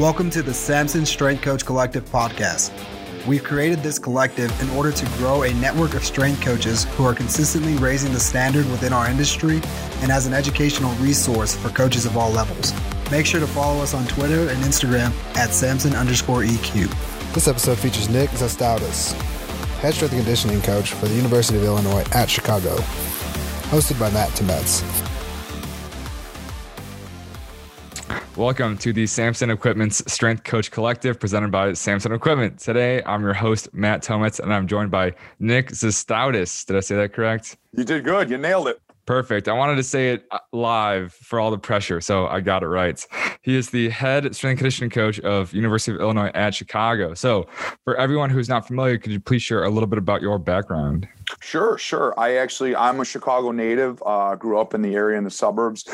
Welcome to the Samson Strength Coach Collective podcast. We've created this collective in order to grow a network of strength coaches who are consistently raising the standard within our industry and as an educational resource for coaches of all levels. Make sure to follow us on Twitter and Instagram at Samson underscore EQ. This episode features Nick Zastaudas, head strength and conditioning coach for the University of Illinois at Chicago, hosted by Matt Tometz. Welcome to the Samson Equipment's Strength Coach Collective presented by Samson Equipment. Today, I'm your host, Matt Tometz, and I'm joined by Nick Zastaudas. Did I say that correct? You did good. You nailed it. Perfect. I wanted to say it uh, live for all the pressure, so I got it right. He is the head strength conditioning coach of University of Illinois at Chicago. So, for everyone who's not familiar, could you please share a little bit about your background? Sure, sure. I actually I'm a Chicago native. Uh, grew up in the area in the suburbs.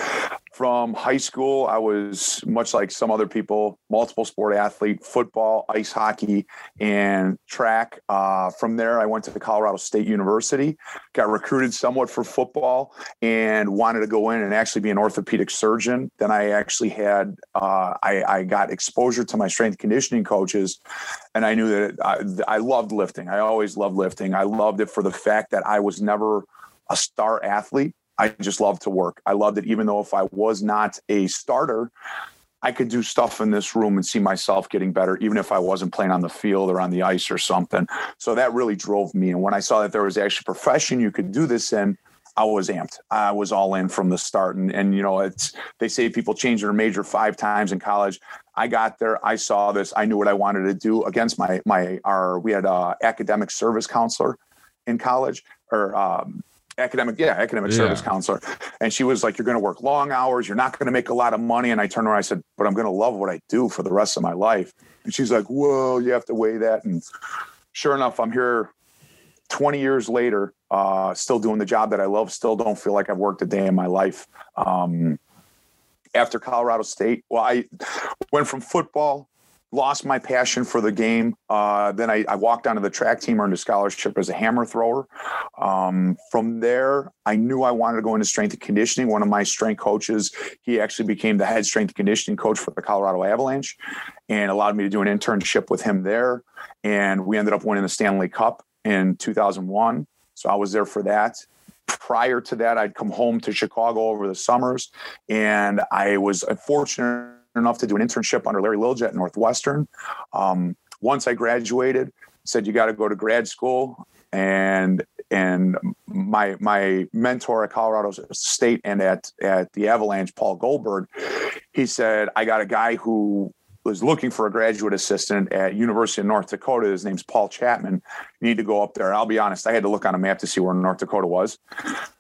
From high school, I was much like some other people, multiple sport athlete, football, ice hockey, and track. Uh, from there, I went to the Colorado State University, got recruited somewhat for football, and wanted to go in and actually be an orthopedic surgeon. Then I actually had uh, I, I, got exposure to my strength conditioning coaches, and I knew that I, I loved lifting. I always loved lifting. I loved it for the fact that I was never a star athlete I just love to work. I loved it, even though if I was not a starter, I could do stuff in this room and see myself getting better, even if I wasn't playing on the field or on the ice or something. So that really drove me. And when I saw that there was actually a profession you could do this in, I was amped. I was all in from the start. And, and you know, it's they say people change their major five times in college. I got there. I saw this. I knew what I wanted to do against my my our we had a academic service counselor in college or um, academic, yeah, academic yeah. service counselor. And she was like, You're going to work long hours. You're not going to make a lot of money. And I turned around, I said, But I'm going to love what I do for the rest of my life. And she's like, whoa you have to weigh that. And sure enough, I'm here 20 years later, uh, still doing the job that I love, still don't feel like I've worked a day in my life. Um, after Colorado State, well, I went from football lost my passion for the game. Uh, then I, I, walked onto the track team, earned a scholarship as a hammer thrower. Um, from there, I knew I wanted to go into strength and conditioning. One of my strength coaches, he actually became the head strength and conditioning coach for the Colorado Avalanche and allowed me to do an internship with him there. And we ended up winning the Stanley Cup in 2001. So I was there for that prior to that, I'd come home to Chicago over the summers, and I was fortunate enough to do an internship under Larry Lilja at Northwestern. Um, once I graduated, said you got to go to grad school, and and my my mentor at Colorado State and at at the Avalanche, Paul Goldberg, he said I got a guy who was looking for a graduate assistant at University of North Dakota. His name's Paul Chapman. You need to go up there. I'll be honest, I had to look on a map to see where North Dakota was.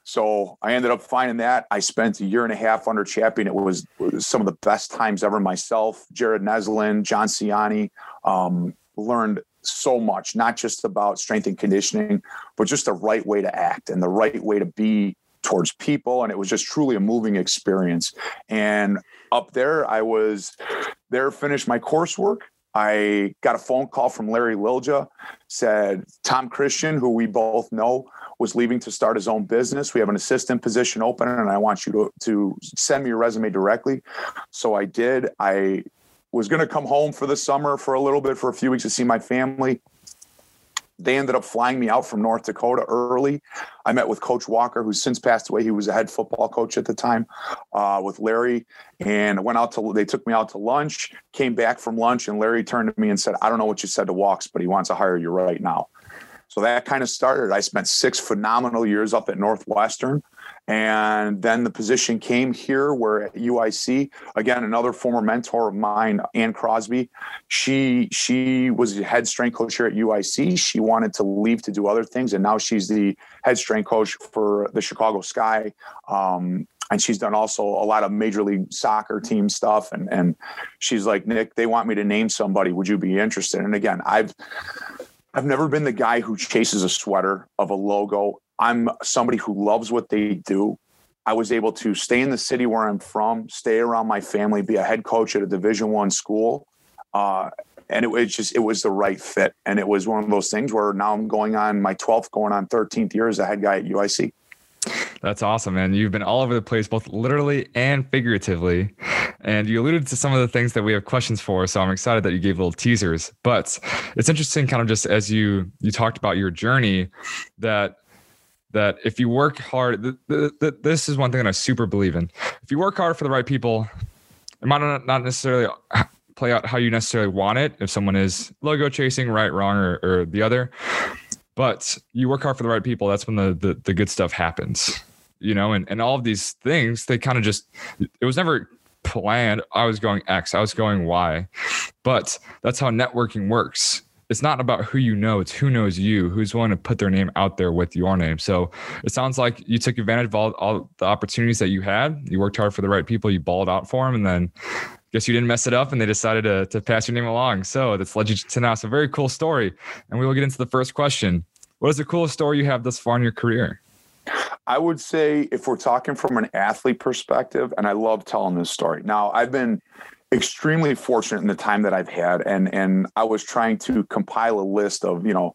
So I ended up finding that. I spent a year and a half under Chapman. It was, it was some of the best times ever myself. Jared Neslin, John Ciani, um, learned so much, not just about strength and conditioning, but just the right way to act and the right way to be towards people. And it was just truly a moving experience. And up there, I was there, finished my coursework. I got a phone call from Larry Lilja, said Tom Christian, who we both know, was leaving to start his own business. We have an assistant position open, and I want you to, to send me your resume directly. So I did. I was going to come home for the summer for a little bit, for a few weeks to see my family. They ended up flying me out from North Dakota early. I met with Coach Walker, who's since passed away. He was a head football coach at the time, uh, with Larry, and I went out to. They took me out to lunch. Came back from lunch, and Larry turned to me and said, "I don't know what you said to Walks, but he wants to hire you right now." So that kind of started. I spent six phenomenal years up at Northwestern. And then the position came here where at UIC, again, another former mentor of mine, Ann Crosby, she she was head strength coach here at UIC. She wanted to leave to do other things. And now she's the head strength coach for the Chicago Sky. Um, and she's done also a lot of major league soccer team stuff. And and she's like, Nick, they want me to name somebody. Would you be interested? And again, I've I've never been the guy who chases a sweater of a logo. I'm somebody who loves what they do. I was able to stay in the city where I'm from, stay around my family, be a head coach at a Division One school, uh, and it was just it was the right fit. And it was one of those things where now I'm going on my 12th, going on 13th year as a head guy at UIC. That's awesome, man. You've been all over the place, both literally and figuratively. And you alluded to some of the things that we have questions for. So I'm excited that you gave little teasers. But it's interesting, kind of just as you you talked about your journey, that that if you work hard, th- th- th- this is one thing that I super believe in. If you work hard for the right people, it might not, necessarily play out how you necessarily want it. If someone is logo chasing, right, wrong, or, or the other, but you work hard for the right people, that's when the the, the good stuff happens. You know, and, and all of these things, they kind of just it was never planned. I was going X, I was going Y. But that's how networking works. It's not about who you know, it's who knows you, who's willing to put their name out there with your name. So it sounds like you took advantage of all, all the opportunities that you had. You worked hard for the right people, you balled out for them, and then I guess you didn't mess it up and they decided to, to pass your name along. So that's led you to now. It's a very cool story. And we will get into the first question. What is the coolest story you have thus far in your career? I would say if we're talking from an athlete perspective, and I love telling this story. Now, I've been extremely fortunate in the time that I've had, and and I was trying to compile a list of you know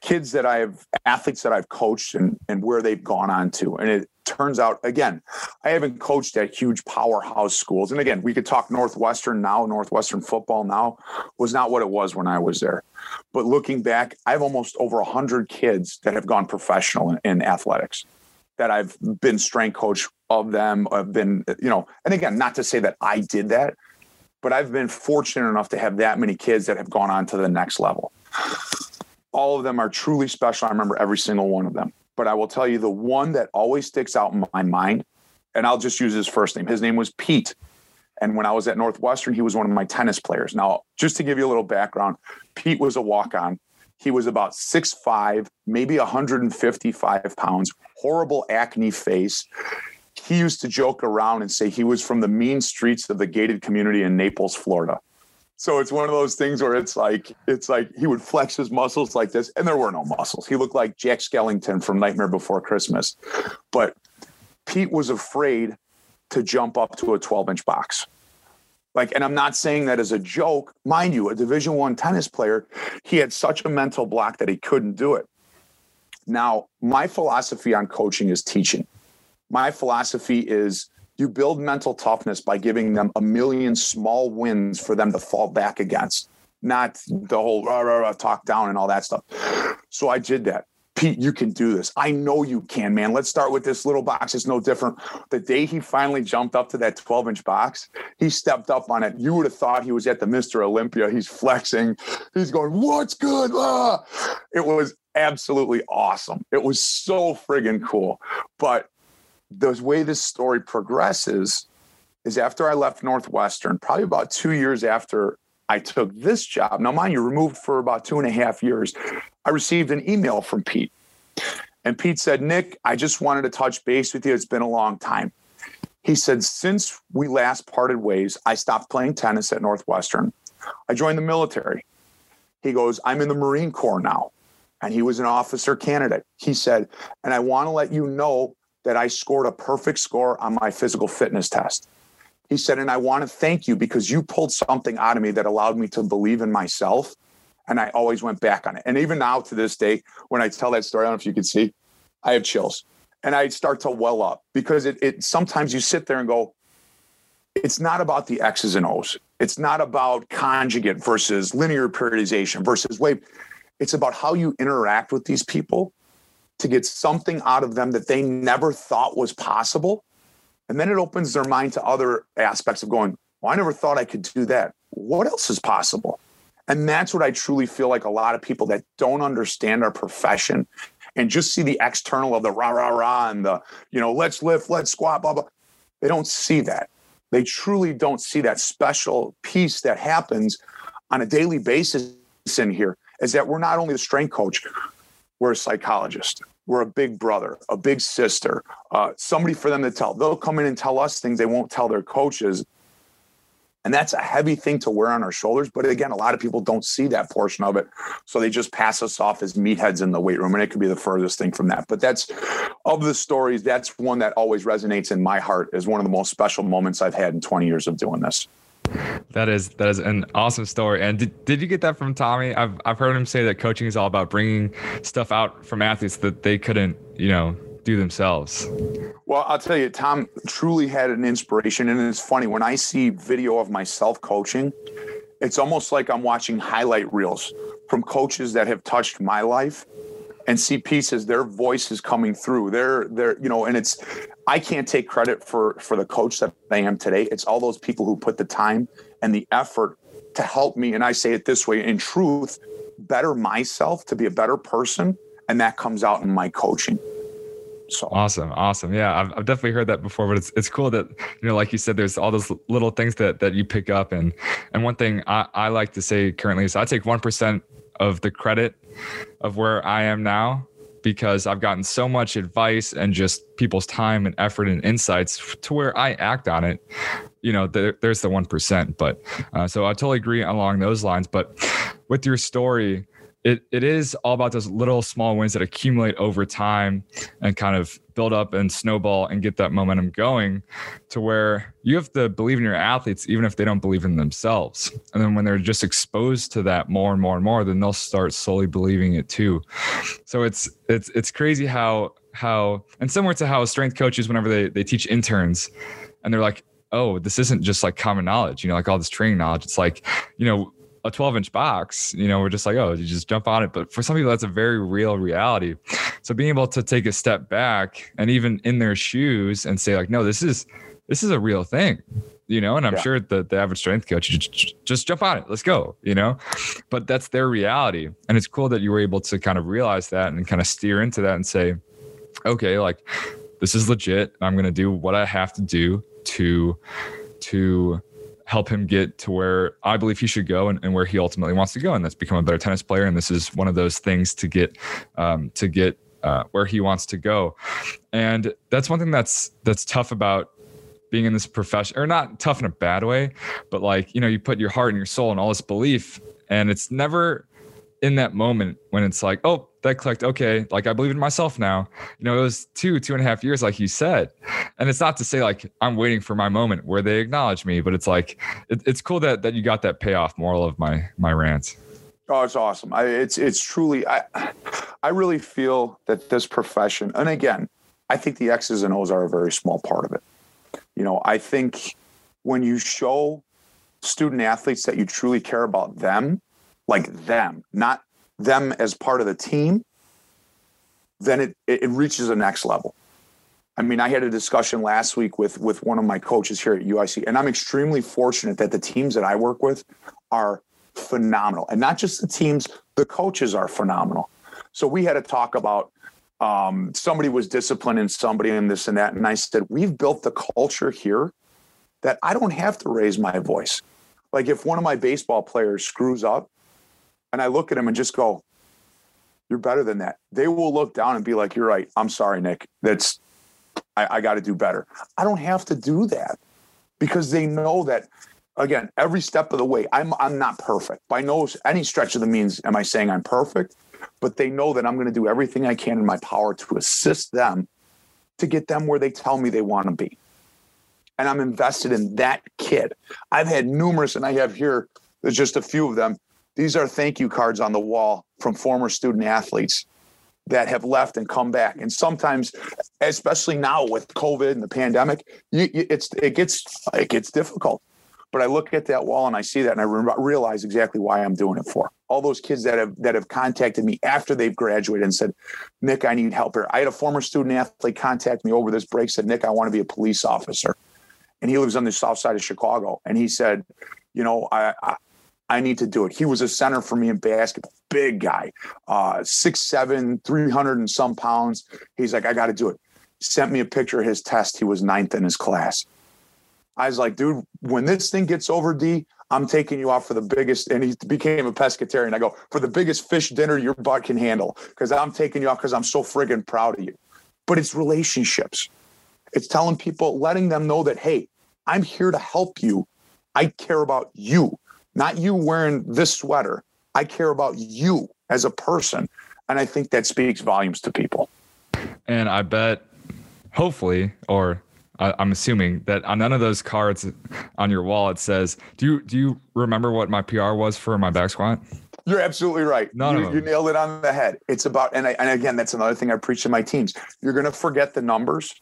kids that I've athletes that I've coached and and where they've gone on to, and it turns out again, I haven't coached at huge powerhouse schools, and again, we could talk Northwestern now. Northwestern football now was not what it was when I was there, but looking back, I have almost over a hundred kids that have gone professional in, in athletics that I've been strength coach of them. I've been, you know, and again, not to say that I did that, but I've been fortunate enough to have that many kids that have gone on to the next level. All of them are truly special. I remember every single one of them. But I will tell you the one that always sticks out in my mind, and I'll just use his first name. His name was Pete. And when I was at Northwestern, he was one of my tennis players. Now, just to give you a little background, Pete was a walk on. He was about six five, maybe 155 pounds, horrible acne face. He used to joke around and say he was from the mean streets of the gated community in Naples, Florida. So it's one of those things where it's like it's like he would flex his muscles like this, and there were no muscles. He looked like Jack Skellington from Nightmare Before Christmas. But Pete was afraid to jump up to a 12 inch box like and i'm not saying that as a joke mind you a division one tennis player he had such a mental block that he couldn't do it now my philosophy on coaching is teaching my philosophy is you build mental toughness by giving them a million small wins for them to fall back against not the whole rah, rah, rah, talk down and all that stuff so i did that Pete, you can do this. I know you can, man. Let's start with this little box. It's no different. The day he finally jumped up to that 12 inch box, he stepped up on it. You would have thought he was at the Mr. Olympia. He's flexing. He's going, What's good? Ah! It was absolutely awesome. It was so friggin' cool. But the way this story progresses is after I left Northwestern, probably about two years after I took this job. Now, mind you, removed for about two and a half years. I received an email from Pete. And Pete said, Nick, I just wanted to touch base with you. It's been a long time. He said, Since we last parted ways, I stopped playing tennis at Northwestern. I joined the military. He goes, I'm in the Marine Corps now. And he was an officer candidate. He said, And I want to let you know that I scored a perfect score on my physical fitness test. He said, And I want to thank you because you pulled something out of me that allowed me to believe in myself and I always went back on it. And even now to this day, when I tell that story, I don't know if you can see, I have chills. And I start to well up because it, it sometimes you sit there and go, it's not about the X's and O's. It's not about conjugate versus linear periodization versus wave. It's about how you interact with these people to get something out of them that they never thought was possible. And then it opens their mind to other aspects of going, well, I never thought I could do that. What else is possible? And that's what I truly feel like a lot of people that don't understand our profession and just see the external of the rah, rah, rah, and the, you know, let's lift, let's squat, blah, blah. They don't see that. They truly don't see that special piece that happens on a daily basis in here is that we're not only the strength coach, we're a psychologist. We're a big brother, a big sister, uh, somebody for them to tell. They'll come in and tell us things they won't tell their coaches and that's a heavy thing to wear on our shoulders. But again, a lot of people don't see that portion of it. So they just pass us off as meatheads in the weight room. And it could be the furthest thing from that. But that's of the stories, that's one that always resonates in my heart as one of the most special moments I've had in 20 years of doing this. That is that is an awesome story. And did, did you get that from Tommy? I've I've heard him say that coaching is all about bringing stuff out from athletes that they couldn't, you know, do themselves. Well, I'll tell you, Tom truly had an inspiration. And it's funny when I see video of myself coaching, it's almost like I'm watching highlight reels from coaches that have touched my life and see pieces their voices coming through they're they're you know and it's i can't take credit for for the coach that i am today. It's all those people who put the time and the effort to help me and i say it this way in truth better myself to be a better person and that comes out in my coaching. So. Awesome, awesome. Yeah, I've, I've definitely heard that before, but it's it's cool that you know, like you said, there's all those little things that that you pick up, and and one thing I, I like to say currently is I take one percent of the credit of where I am now because I've gotten so much advice and just people's time and effort and insights to where I act on it. You know, there, there's the 1%. But uh, so I totally agree along those lines. But with your story, it, it is all about those little small wins that accumulate over time and kind of build up and snowball and get that momentum going to where you have to believe in your athletes even if they don't believe in themselves. And then when they're just exposed to that more and more and more then they'll start slowly believing it too. So it's it's it's crazy how how and similar to how strength coaches whenever they they teach interns and they're like oh this isn't just like common knowledge you know like all this training knowledge. It's like you know a 12 inch box, you know, we're just like, oh, you just jump on it. But for some people, that's a very real reality. So being able to take a step back and even in their shoes and say, like, no, this is this is a real thing, you know, and I'm yeah. sure the, the average strength coach just, just jump on it, let's go, you know, but that's their reality. And it's cool that you were able to kind of realize that and kind of steer into that and say, okay, like this is legit. I'm going to do what I have to do to, to help him get to where I believe he should go and, and, where he ultimately wants to go, and that's become a better tennis player. And this is one of those things to get um, to get uh, where he wants to go. And that's one thing that's that's tough about being in this profession, or not tough in a bad way, but like you know, you put your heart and your soul and all this belief, and it's never in that moment when it's like, oh, that clicked. Okay, like I believe in myself now. You know, it was two, two and a half years, like you said. And it's not to say like I'm waiting for my moment where they acknowledge me, but it's like it, it's cool that that you got that payoff moral of my my rants. Oh, it's awesome. I, it's it's truly I I really feel that this profession, and again, I think the X's and O's are a very small part of it. You know, I think when you show student athletes that you truly care about them like them, not them as part of the team, then it, it reaches the next level. I mean, I had a discussion last week with with one of my coaches here at UIC, and I'm extremely fortunate that the teams that I work with are phenomenal, and not just the teams, the coaches are phenomenal. So we had a talk about um, somebody was disciplining somebody and this and that, and I said we've built the culture here that I don't have to raise my voice. Like if one of my baseball players screws up, and I look at them and just go, "You're better than that." They will look down and be like, "You're right. I'm sorry, Nick. That's I, I got to do better." I don't have to do that because they know that. Again, every step of the way, I'm I'm not perfect by no any stretch of the means. Am I saying I'm perfect? But they know that I'm going to do everything I can in my power to assist them to get them where they tell me they want to be. And I'm invested in that kid. I've had numerous, and I have here, there's just a few of them these are thank you cards on the wall from former student athletes that have left and come back. And sometimes, especially now with COVID and the pandemic, you, it's it gets it gets difficult. But I look at that wall and I see that, and I re- realize exactly why I'm doing it for all those kids that have that have contacted me after they've graduated and said, "Nick, I need help here." I had a former student athlete contact me over this break, said, "Nick, I want to be a police officer," and he lives on the south side of Chicago, and he said, "You know, I, I I need to do it. He was a center for me in basketball, big guy, uh, six, seven, 300 and some pounds. He's like, I got to do it. Sent me a picture of his test. He was ninth in his class. I was like, dude, when this thing gets over, D, I'm taking you out for the biggest. And he became a pescatarian. I go, for the biggest fish dinner your butt can handle, because I'm taking you out because I'm so friggin' proud of you. But it's relationships. It's telling people, letting them know that, hey, I'm here to help you. I care about you not you wearing this sweater. I care about you as a person. And I think that speaks volumes to people. And I bet, hopefully, or I, am assuming that on none of those cards on your wall it says, "Do you do you remember what my PR was for my back squat?" You're absolutely right. None you, you nailed it on the head. It's about, and, I, and again, that's another thing I preach to my teams. You're going to forget the numbers.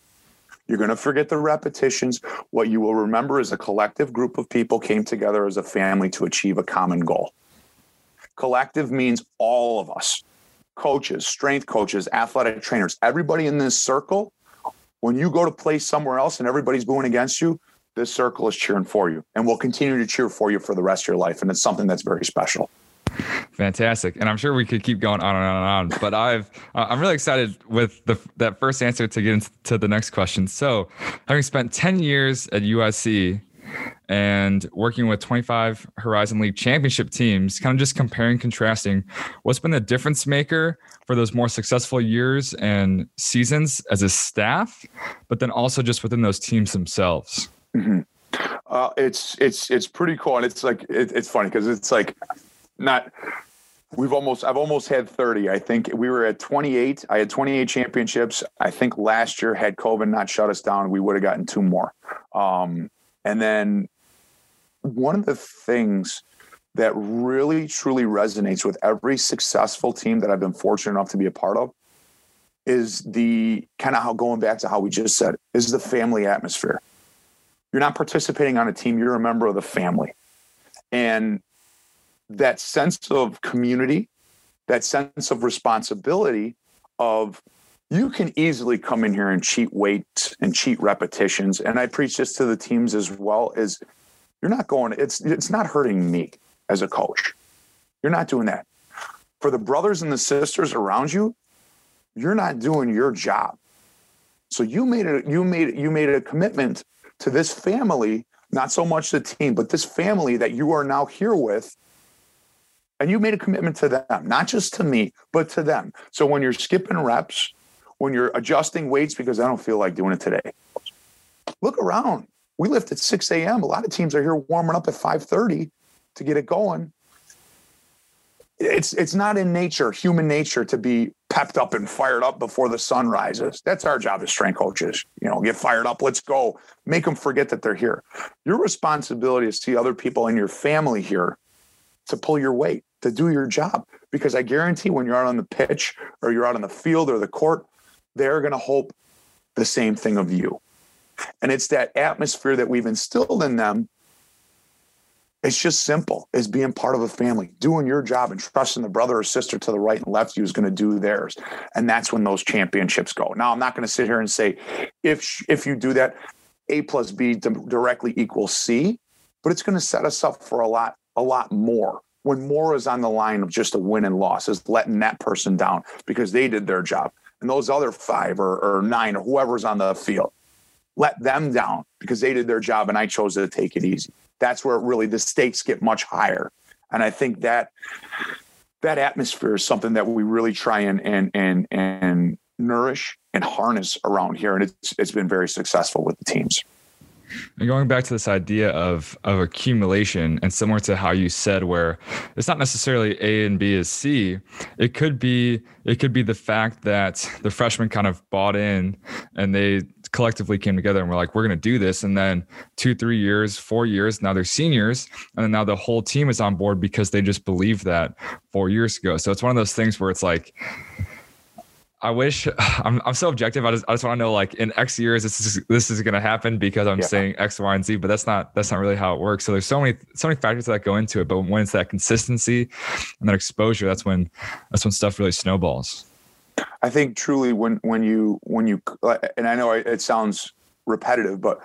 You're going to forget the repetitions. What you will remember is a collective group of people came together as a family to achieve a common goal. Collective means all of us coaches, strength coaches, athletic trainers, everybody in this circle. When you go to play somewhere else and everybody's booing against you, this circle is cheering for you and will continue to cheer for you for the rest of your life. And it's something that's very special. Fantastic, and I'm sure we could keep going on and on and on. But I've uh, I'm really excited with the that first answer to get into the next question. So, having spent 10 years at UIC and working with 25 Horizon League championship teams, kind of just comparing, contrasting, what's been the difference maker for those more successful years and seasons as a staff, but then also just within those teams themselves. Uh, it's it's it's pretty cool, and it's like it, it's funny because it's like not. We've almost I've almost had 30. I think we were at 28. I had 28 championships. I think last year had COVID not shut us down, we would have gotten two more. Um, and then one of the things that really truly resonates with every successful team that I've been fortunate enough to be a part of is the kind of how going back to how we just said is the family atmosphere. You're not participating on a team, you're a member of the family. And that sense of community, that sense of responsibility of you can easily come in here and cheat weights and cheat repetitions. And I preach this to the teams as well is you're not going, it's it's not hurting me as a coach. You're not doing that. For the brothers and the sisters around you, you're not doing your job. So you made it, you made you made a commitment to this family, not so much the team, but this family that you are now here with. And you made a commitment to them, not just to me, but to them. So when you're skipping reps, when you're adjusting weights because I don't feel like doing it today, look around. We lift at 6 a.m. A lot of teams are here warming up at 5:30 to get it going. It's it's not in nature, human nature, to be pepped up and fired up before the sun rises. That's our job as strength coaches. You know, get fired up, let's go. Make them forget that they're here. Your responsibility is to see other people in your family here to pull your weight, to do your job. Because I guarantee when you're out on the pitch or you're out on the field or the court, they're going to hope the same thing of you. And it's that atmosphere that we've instilled in them. It's just simple as being part of a family, doing your job and trusting the brother or sister to the right and left is going to do theirs. And that's when those championships go. Now, I'm not going to sit here and say if if you do that, A plus B directly equals C, but it's going to set us up for a lot a lot more when more is on the line of just a win and loss is letting that person down because they did their job. And those other five or, or nine or whoever's on the field let them down because they did their job and i chose to take it easy. That's where really the stakes get much higher. And i think that that atmosphere is something that we really try and and and and nourish and harness around here. And it's it's been very successful with the teams and going back to this idea of of accumulation, and similar to how you said, where it's not necessarily A and B is C, it could be it could be the fact that the freshmen kind of bought in and they collectively came together and were like, we're going to do this, and then two, three years, four years, now they're seniors, and now the whole team is on board because they just believed that four years ago. So it's one of those things where it's like I wish I'm, I'm so objective. I just, I just want to know like in X years this is this is going to happen because I'm Yeah. saying X, Y, and Z. But that's not that's not really how it works. So there's so many so many factors that go into it. But when it's that consistency and that exposure, that's when that's when stuff really snowballs. I think truly when when you when you uh, and I know it sounds repetitive, but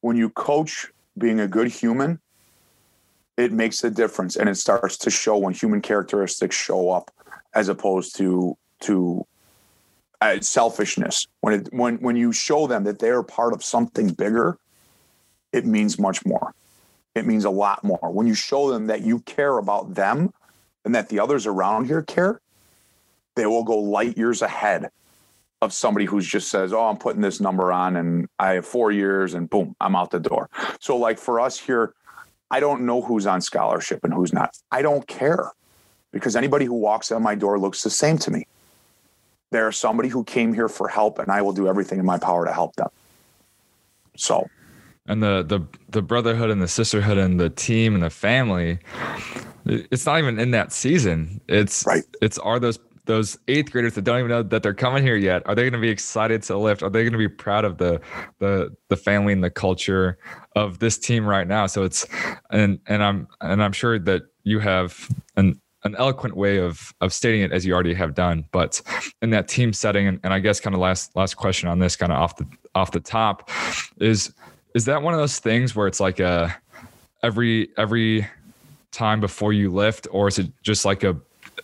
when you coach being a good human, it makes a difference, and it starts to show when human characteristics show up, as opposed to to uh, selfishness. When it when when you show them that they're part of something bigger, it means much more. It means a lot more. When you show them that you care about them and that the others around here care, they will go light years ahead of somebody who's just says, "Oh, I'm putting this number on, and I have four years, and boom, I'm out the door." So, like for us here, I don't know who's on scholarship and who's not. I don't care because anybody who walks on my door looks the same to me. They're somebody who came here for help, and I will do everything in my power to help them. So, and the the the brotherhood and the sisterhood and the team and the family it's not even in that season. It's right. It's are those those eighth graders that don't even know that they're coming here yet are they going to be excited to lift are they going to be proud of the the the family and the culture of this team right now so it's and and i'm and i'm sure that you have an an eloquent way of of stating it as you already have done but in that team setting and, and i guess kind of last last question on this kind of off the off the top is is that one of those things where it's like a every every time before you lift or is it just like a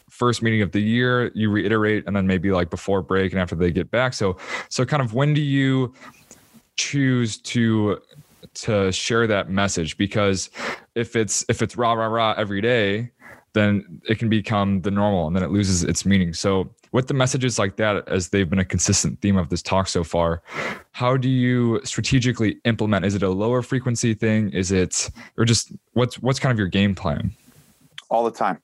first meeting of the year you reiterate and then maybe like before break and after they get back? So so kind of when do you choose to to share that message? Because if it's if it's rah rah rah every day then it can become the normal and then it loses its meaning. So with the messages like that as they've been a consistent theme of this talk so far how do you strategically implement? Is it a lower frequency thing? Is it or just what's what's kind of your game plan? All the time.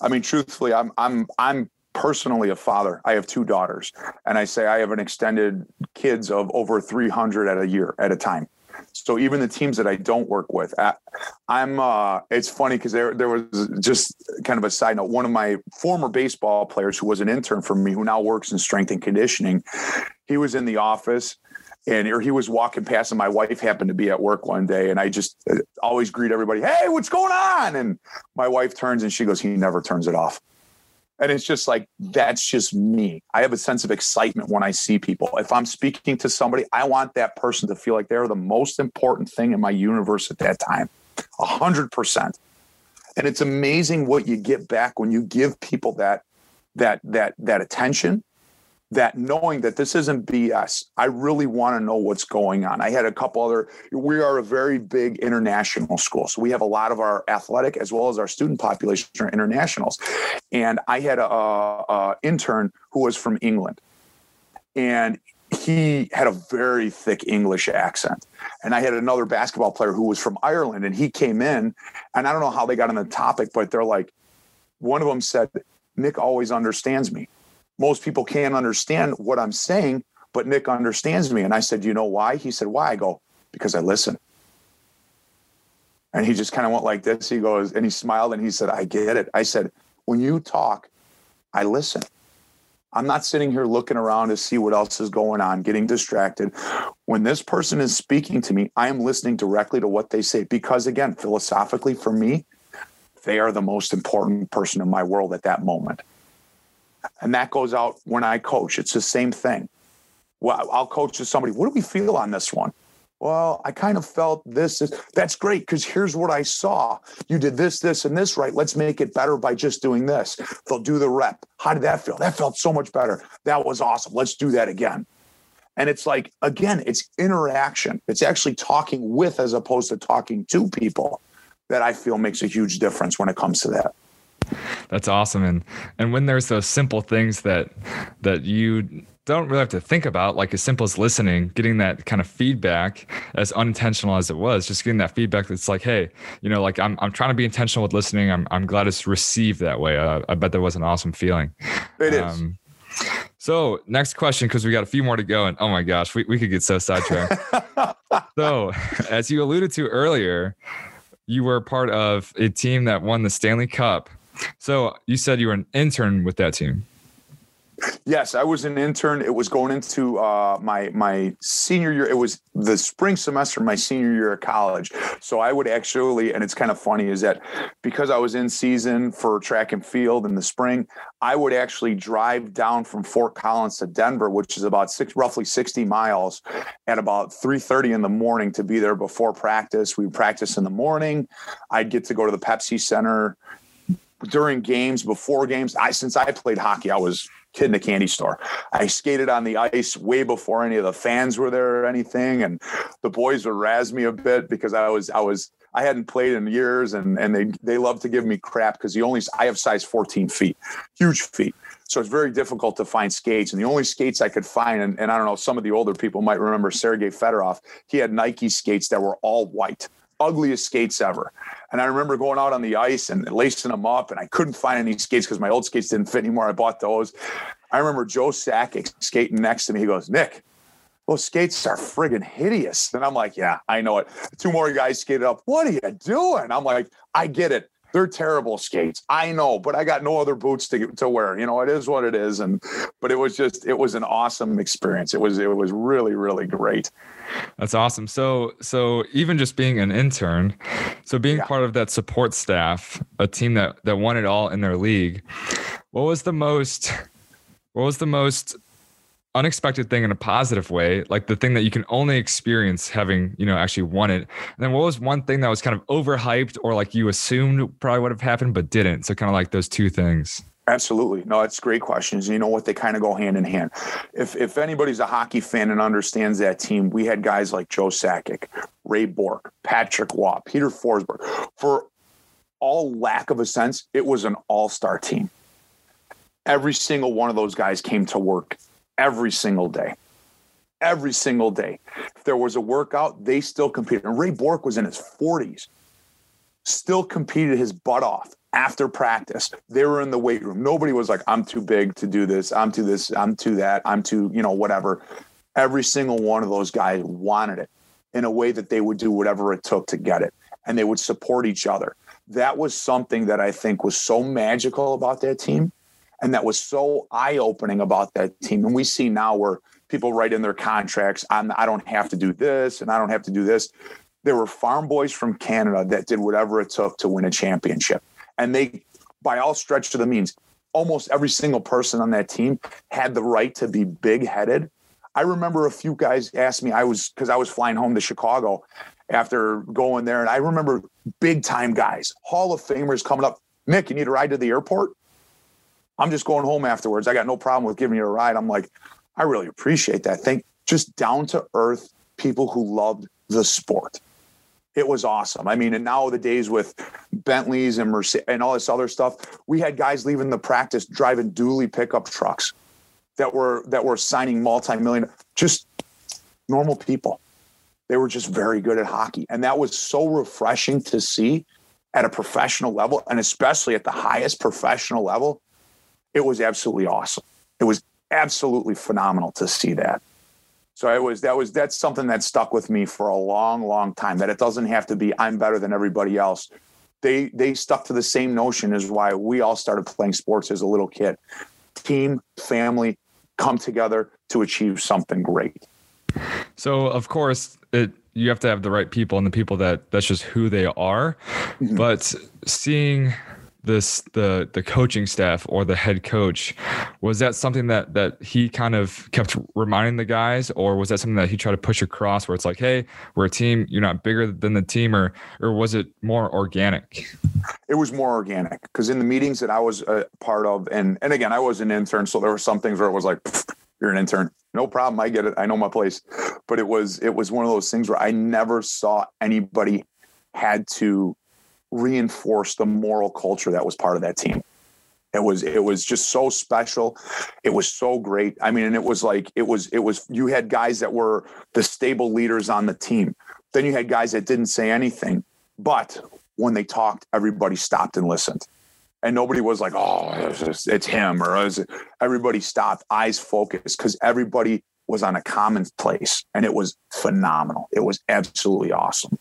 I mean, truthfully, I'm I'm I'm personally a father. I have two daughters, and I say I have an extended kids of over 300 at a year at a time. So even the teams that I don't work with, I'm. Uh, it's funny because there there was just kind of a side note. One of my former baseball players, who was an intern for me, who now works in strength and conditioning, he was in the office and or he was walking past and my wife happened to be at work one day and i just uh, always greet everybody hey what's going on and my wife turns and she goes he never turns it off and it's just like that's just me. I have a sense of excitement when i see people. If i'm speaking to somebody i want that person to feel like they're the most important thing in my universe at that time. A hundred percent. And it's amazing what you get back when you give people that that that that attention that knowing that this isn't BS, I really want to know what's going on. I had a couple other, we are a very big international school. So we have a lot of our athletic as well as our student population are internationals. And I had a, a intern who was from England. And he had a very thick English accent. And I had another basketball player who was from Ireland and he came in and I don't know how they got on the topic, but they're like, one of them said, Nick always understands me most people can't understand what I'm saying, but Nick understands me. And I said, You know why? He said, Why? I go, Because I listen. And he just kind of went like this. He goes, and he smiled and he said, I get it. I said, When you talk, I listen. I'm not sitting here looking around to see what else is going on, getting distracted. When this person is speaking to me, I am listening directly to what they say because, again, philosophically, for me, they are the most important person in my world at that moment. And that goes out when I coach. It's the same thing. Well, I'll coach to somebody. What do we feel on this one? Well, I kind of felt this is that's great because here's what I saw. You did this, this, and this right. Let's make it better by just doing this. They'll do the rep. How did that feel? That felt so much better. That was awesome. Let's do that again. And it's like, again, it's interaction. It's actually talking with as opposed to talking to people that I feel makes a huge difference when it comes to that. That's awesome. And and when there's those simple things that that you don't really have to think about, like as simple as listening, getting that kind of feedback, as unintentional as it was, just getting that feedback that's like, hey, you know, like I'm I'm trying to be intentional with listening. I'm I'm glad it's received that way. Uh, I bet that was an awesome feeling. It is. Um, so next question, because we got a few more to go, and oh my gosh, we, we could get so sidetracked. so as you alluded to earlier, you were part of a team that won the Stanley Cup. So you said you were an intern with that team. Yes, I was an intern. It was going into uh, my my senior year. It was the spring semester, my senior year of college. So I would actually, and it's kind of funny, is that because I was in season for track and field in the spring, I would actually drive down from Fort Collins to Denver, which is about six, roughly sixty miles, at about three thirty in the morning to be there before practice. We practice in the morning. I'd get to go to the Pepsi Center during games, before games. I since I played hockey, I was kid in a candy store. I skated on the ice way before any of the fans were there or anything, and the boys would razz me a bit because I was I was I hadn't played in years, and and they they love to give me crap because the only I have size 14 feet, huge feet. So it's very difficult to find skates. And the only skates I could find, and, and I don't know, some of the older people might remember Sergei Fedorov, he had Nike skates that were all white ugliest skates ever. And I remember going out on the ice and lacing them up, and I couldn't find any skates because my old skates didn't fit anymore. I bought those. I remember Joe Sakic skating next to me. He goes, Nick, those skates are friggin' hideous. And I'm like, yeah, I know it. Two more guys skated up. What are you doing? I'm like, I get it. They're terrible skates. I know, but I got no other boots to to wear. You know, it is what it is. And but it was just it was an awesome experience. It was it was really really great. That's awesome. So so even just being an intern, so being yeah. part of that support staff, a team that that won it all in their league, what was the most what was the most unexpected thing in a positive way, like the thing that you can only experience having, you know, actually won it. And then what was one thing that was kind of overhyped or like you assumed probably would have happened but didn't? So kind of like those two things. Absolutely. No, it's great questions. You know what? They kind of go hand in hand. If if anybody's a hockey fan and understands that team, we had guys like Joe Sakic, Ray Bourque, Patrick Roy, Peter Forsberg. For all lack of a sense, it was an all-star team. Every single one of those guys came to work every single day. Every single day. If there was a workout, they still competed. And Ray Bourque was in his 40s, still competed his butt off after practice. They were in the weight room. Nobody was like, I'm too big to do this. I'm too this. I'm too that. I'm too, you know, whatever. Every single one of those guys wanted it in a way that they would do whatever it took to get it. And they would support each other. That was something that I think was so magical about that team and that was so eye opening about that team. And we see now where people write in their contracts, I'm, I don't have to do this and I don't have to do this. There were farm boys from Canada that did whatever it took to win a championship. And they, by all stretch of the means, almost every single person on that team had the right to be big headed. I remember a few guys asked me, I was, because I was flying home to Chicago after going there. And I remember big time guys, Hall of Famers coming up. Nick, you need a ride to the airport? I'm just going home afterwards. I got no problem with giving you a ride. I'm like, I really appreciate that. Thank just down to earth people who loved the sport. It was awesome. I mean, and now the days with Bentleys and Mercedes and all this other stuff, we had guys leaving the practice driving dually pickup trucks that were that were signing multi-million just normal people. They were just very good at hockey. And that was so refreshing to see at a professional level and especially at the highest professional level it was absolutely awesome. It was absolutely phenomenal to see that. So it was that was that's something that stuck with me for a long, long time. That it doesn't have to be I'm better than everybody else. They they stuck to the same notion as why we all started playing sports as a little kid. Team, family, come together to achieve something great. So of course it you have to have the right people and the people that that's just who they are. Mm-hmm. But seeing this the the coaching staff or the head coach was that something that that he kind of kept reminding the guys or was that something that he tried to push across where it's like hey we're a team. You're not bigger than the team or or was it more organic? It was more organic because in the meetings that i was a part of and and again i was an intern so there were some things where it was like you're an intern. No problem. I get it. I know my place. But it was it was one of those things where i never saw anybody had to reinforce the moral culture that was part of that team. It was it was just so special. It was so great. I mean, and it was like it was it was you had guys that were the stable leaders on the team. Then you had guys that didn't say anything, but when they talked, everybody stopped and listened. And nobody was like, "Oh, it's, it's him," or it? everybody stopped, eyes focused, because everybody was on a common place, and it was phenomenal. It was absolutely awesome.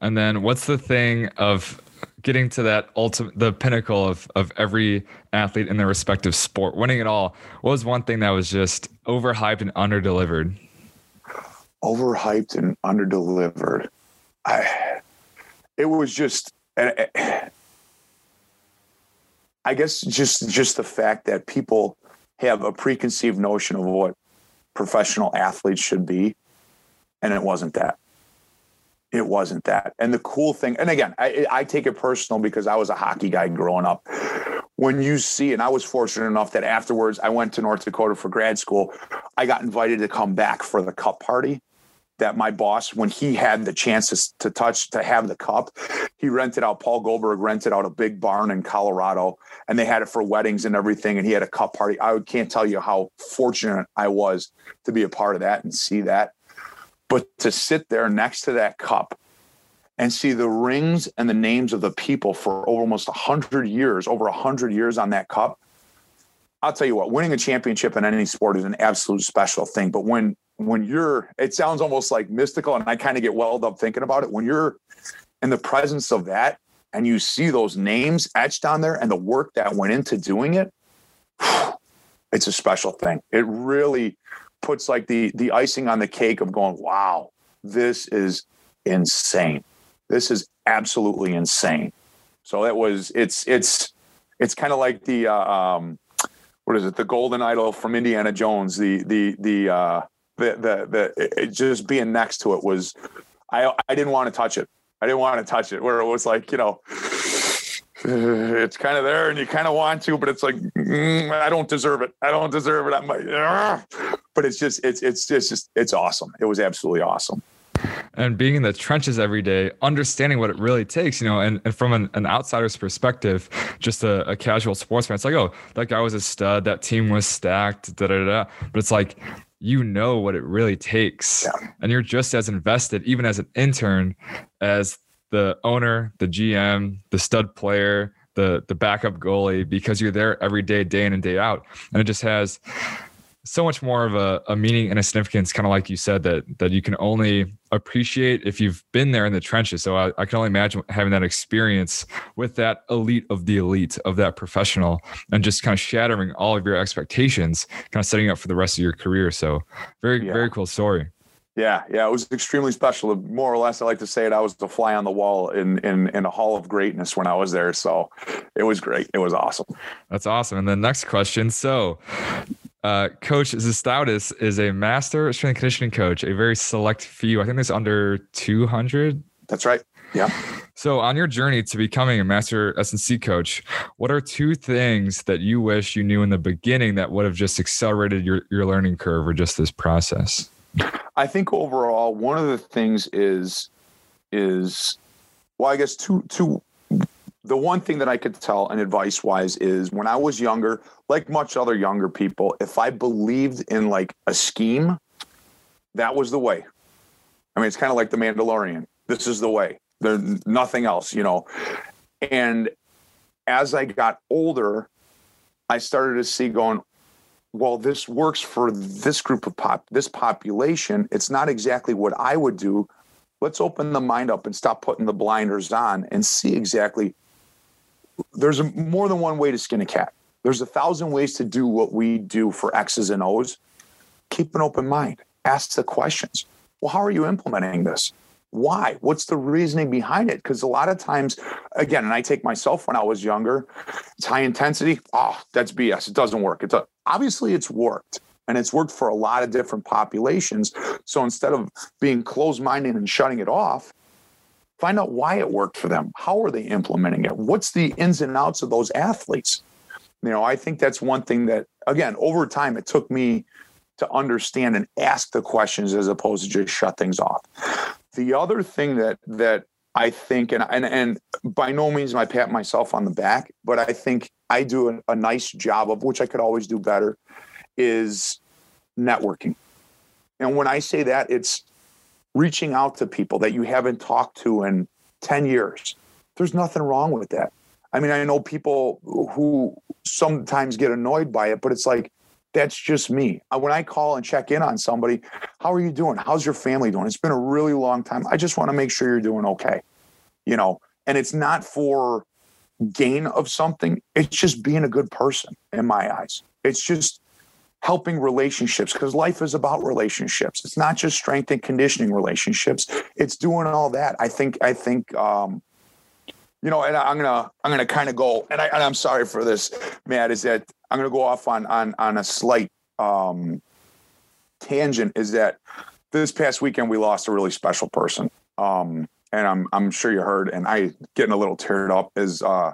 And then what's the thing of getting to that ultimate the pinnacle of of every athlete in their respective sport, winning it all? What was one thing that was just overhyped and underdelivered? Overhyped and underdelivered. I it was just eh, eh, I guess just just the fact that people have a preconceived notion of what professional athletes should be and it wasn't that it wasn't that. And the cool thing, and again, I, I, take it personal because I was a hockey guy growing up. When you see, and I was fortunate enough that afterwards I went to North Dakota for grad school, I got invited to come back for the cup party. That my boss, when he had the chances to touch, to have the cup, he rented out, Paul Goldberg rented out a big barn in Colorado and they had it for weddings and everything. And he had a cup party. I can't tell you how fortunate I was to be a part of that and see that but to sit there next to that cup and see the rings and the names of the people for almost 100 years, over 100 years on that cup, I'll tell you what, winning a championship in any sport is an absolute special thing. But when when you're, it sounds almost like mystical, and I kind of get welled up thinking about it. When you're in the presence of that, and you see those names etched on there and the work that went into doing it, it's a special thing. It really puts like the the icing on the cake of going, wow, this is insane. This is absolutely insane. So that was it's it's it's kind of like the uh, um, what is it? The golden idol from Indiana Jones. The the the uh, the the, the it, just being next to it was I I didn't want to touch it. I didn't want to touch it. Where it was like you know it's kind of there and you kind of want to, but it's like, mm, I don't deserve it. I don't deserve it. I'm like, but it's just, it's, it's just, it's, awesome. It was absolutely awesome. And being in the trenches every day, understanding what it really takes, you know, and, and from an, an outsider's perspective, just a, a casual sportsman, it's like, oh, that guy was a stud, that team was stacked, da da da. But it's like, you know what it really takes. Yeah. And you're just as invested, even as an intern, as the owner, the GM, the stud player, the the backup goalie, because you're there every day, day in and day out. And it just has so much more of a, a meaning and a significance, kind of like you said, that that you can only appreciate if you've been there in the trenches. So I, I can only imagine having that experience with that elite of the elite of that professional and just kind of shattering all of your expectations, kind of setting up for the rest of your career. So very, yeah. very cool story. Yeah, yeah, it was extremely special. More or less, I like to say it. I was the fly on the wall in in in a hall of greatness when I was there. So it was great. It was awesome. That's awesome. And the next question. So, uh, Coach Tometz is a master strength conditioning coach. A very select few. I think there's under 200. That's right. Yeah. So, on your journey to becoming a master S&C coach, what are two things that you wish you knew in the beginning that would have just accelerated your, your learning curve or just this process? I think overall, one of the things is is well, I guess two two. The one thing that I could tell and advice wise is when I was younger, like much other younger people, if I believed in like a scheme, that was the way. I mean, it's kind of like the Mandalorian. This is the way. There's nothing else, you know. And as I got older, I started to see going, well, this works for this group of pop, this population. It's not exactly what I would do. Let's open the mind up and stop putting the blinders on and see exactly. There's a, more than one way to skin a cat. There's a thousand ways to do what we do for X's and O's. Keep an open mind. Ask the questions. Well, how are you implementing this? Why? What's the reasoning behind it? Because a lot of times, again, and I take myself when I was younger, it's high intensity. Oh, that's BS. It doesn't work. It's a, obviously it's worked and it's worked for a lot of different populations. So instead of being closed minded and shutting it off, find out why it worked for them. How are they implementing it? What's the ins and outs of those athletes? You know, I think that's one thing that, again, over time, it took me to understand and ask the questions as opposed to just shut things off. The other thing that that I think, and and and by no means am I pat myself on the back, but I think I do a, a nice job of which I could always do better, is networking. And when I say that, it's reaching out to people that you haven't talked to in 10 years. There's nothing wrong with that. I mean, I know people who sometimes get annoyed by it, but it's like, that's just me. When I call and check in on somebody, how are you doing? How's your family doing? It's been a really long time. I just want to make sure you're doing okay. You know, and it's not for gain of something. It's just being a good person in my eyes. It's just helping relationships because life is about relationships. It's not just strength and conditioning relationships. It's doing all that. I think I think um you know, and I'm gonna I'm gonna kind of go, and, I, I'm sorry for this, Matt. Is that I'm gonna go off on on on a slight um, tangent. Is that this past weekend we lost a really special person, um, and I'm I'm sure you heard, and I getting a little teared up. Is uh,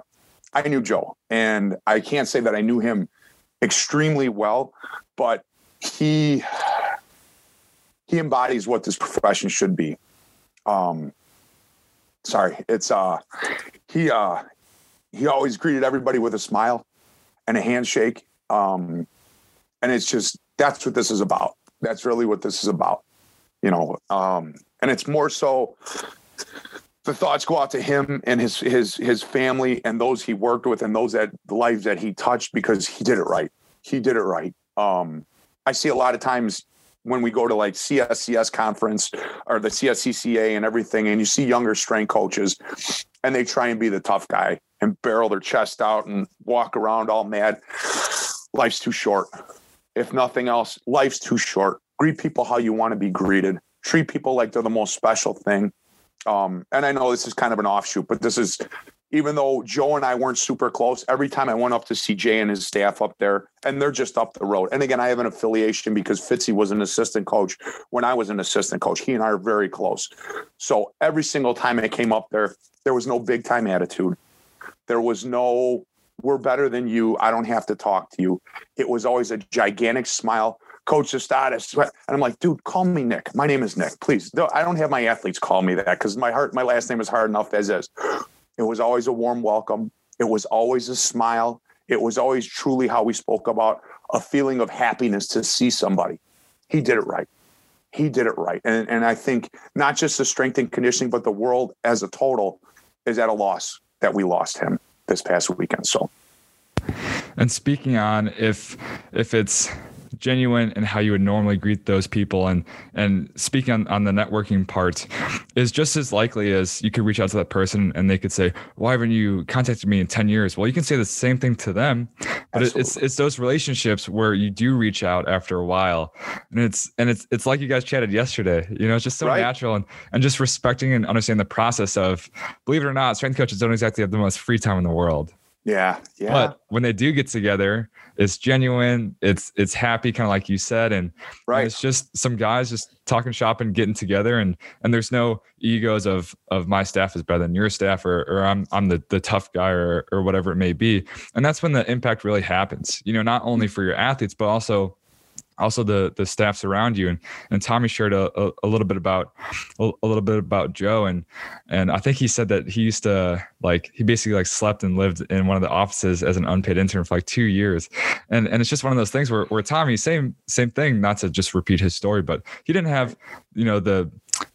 I knew Joe, and I can't say that I knew him extremely well, but he he embodies what this profession should be. Um, sorry, it's uh he uh he always greeted everybody with a smile and a handshake. Um and it's just that's what this is about. That's really what this is about. You know, um and it's more so the thoughts go out to him and his his his family and those he worked with and those that the lives that he touched because he did it right. He did it right. Um I see a lot of times when we go to like CSCS conference or the CSCCA and everything, and you see younger strength coaches, and they try and be the tough guy and barrel their chest out and walk around all mad. Life's too short. If nothing else, life's too short. Greet people how you want to be greeted. Treat people like they're the most special thing. Um, and I know this is kind of an offshoot, but this is even though Joe and I weren't super close, every time I went up to see Jay and his staff up there, and they're just up the road. And again, I have an affiliation because Fitzy was an assistant coach when I was an assistant coach. He and I are very close. So every single time I came up there, there was no big time attitude. There was no, we're better than you. I don't have to talk to you. It was always a gigantic smile. Coach status. And I'm like, dude, call me Nick. My name is Nick. Please. I don't have my athletes call me that because my heart, my last name is hard enough as is. It was always a warm welcome. It was always a smile. It was always truly how we spoke about a feeling of happiness to see somebody. He did it right. He did it right. And, and I think not just the strength and conditioning, but the world as a total is at a loss that we lost him this past weekend. So, and speaking on if if it's genuine and how you would normally greet those people and and speaking on, on the networking part is just as likely as you could reach out to that person and they could say why haven't you contacted me in 10 years well you can say the same thing to them but Absolutely. it's it's those relationships where you do reach out after a while and it's and it's it's like you guys chatted yesterday you know it's just so right. natural and and just respecting and understanding the process of believe it or not strength coaches don't exactly have the most free time in the world yeah, yeah. But when they do get together, it's genuine. It's it's happy, kind of like you said, and, right. and it's just some guys just talking shop and getting together, and and there's no egos of of my staff is better than your staff, or or I'm I'm the the tough guy, or or whatever it may be, and that's when the impact really happens. You know, not only mm. for your athletes, but also also the the staffs around you. And and Tommy shared a, a, a little bit about a, a, little bit about Joe. And and I think he said that he used to like he basically like slept and lived in one of the offices as an unpaid intern for like two years. And and it's just one of those things where where Tommy same same thing not to just repeat his story but he didn't have you know the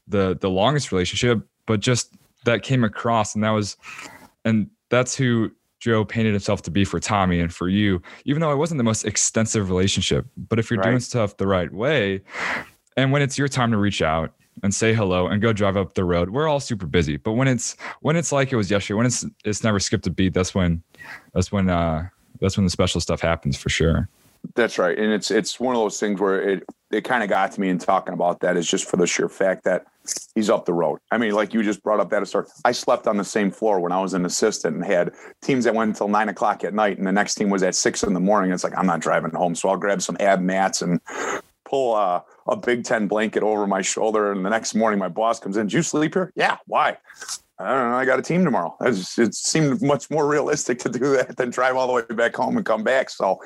the the longest relationship but just that came across. And that was and that's who Joe painted himself to be for Tommy and for you, even though it wasn't the most extensive relationship. But if you're right. doing stuff the right way, and when it's your time to reach out and say hello and go drive up the road, we're all super busy. But when it's when it's like it was yesterday, when it's it's never skipped a beat, that's when that's when uh that's when the special stuff happens for sure. That's right, and it's it's one of those things where it it kind of got to me in talking about that is just for the sheer fact that he's up the road. I mean, like you just brought up that start. I slept on the same floor when I was an assistant and had teams that went until nine o'clock at night, and the next team was at six in the morning. It's like I'm not driving home, so I'll grab some ab mats and pull a, a Big Ten blanket over my shoulder. And the next morning, my boss comes in. Did you sleep here? Yeah. Why? I don't know. I got a team tomorrow. It seemed much more realistic to do that than drive all the way back home and come back. So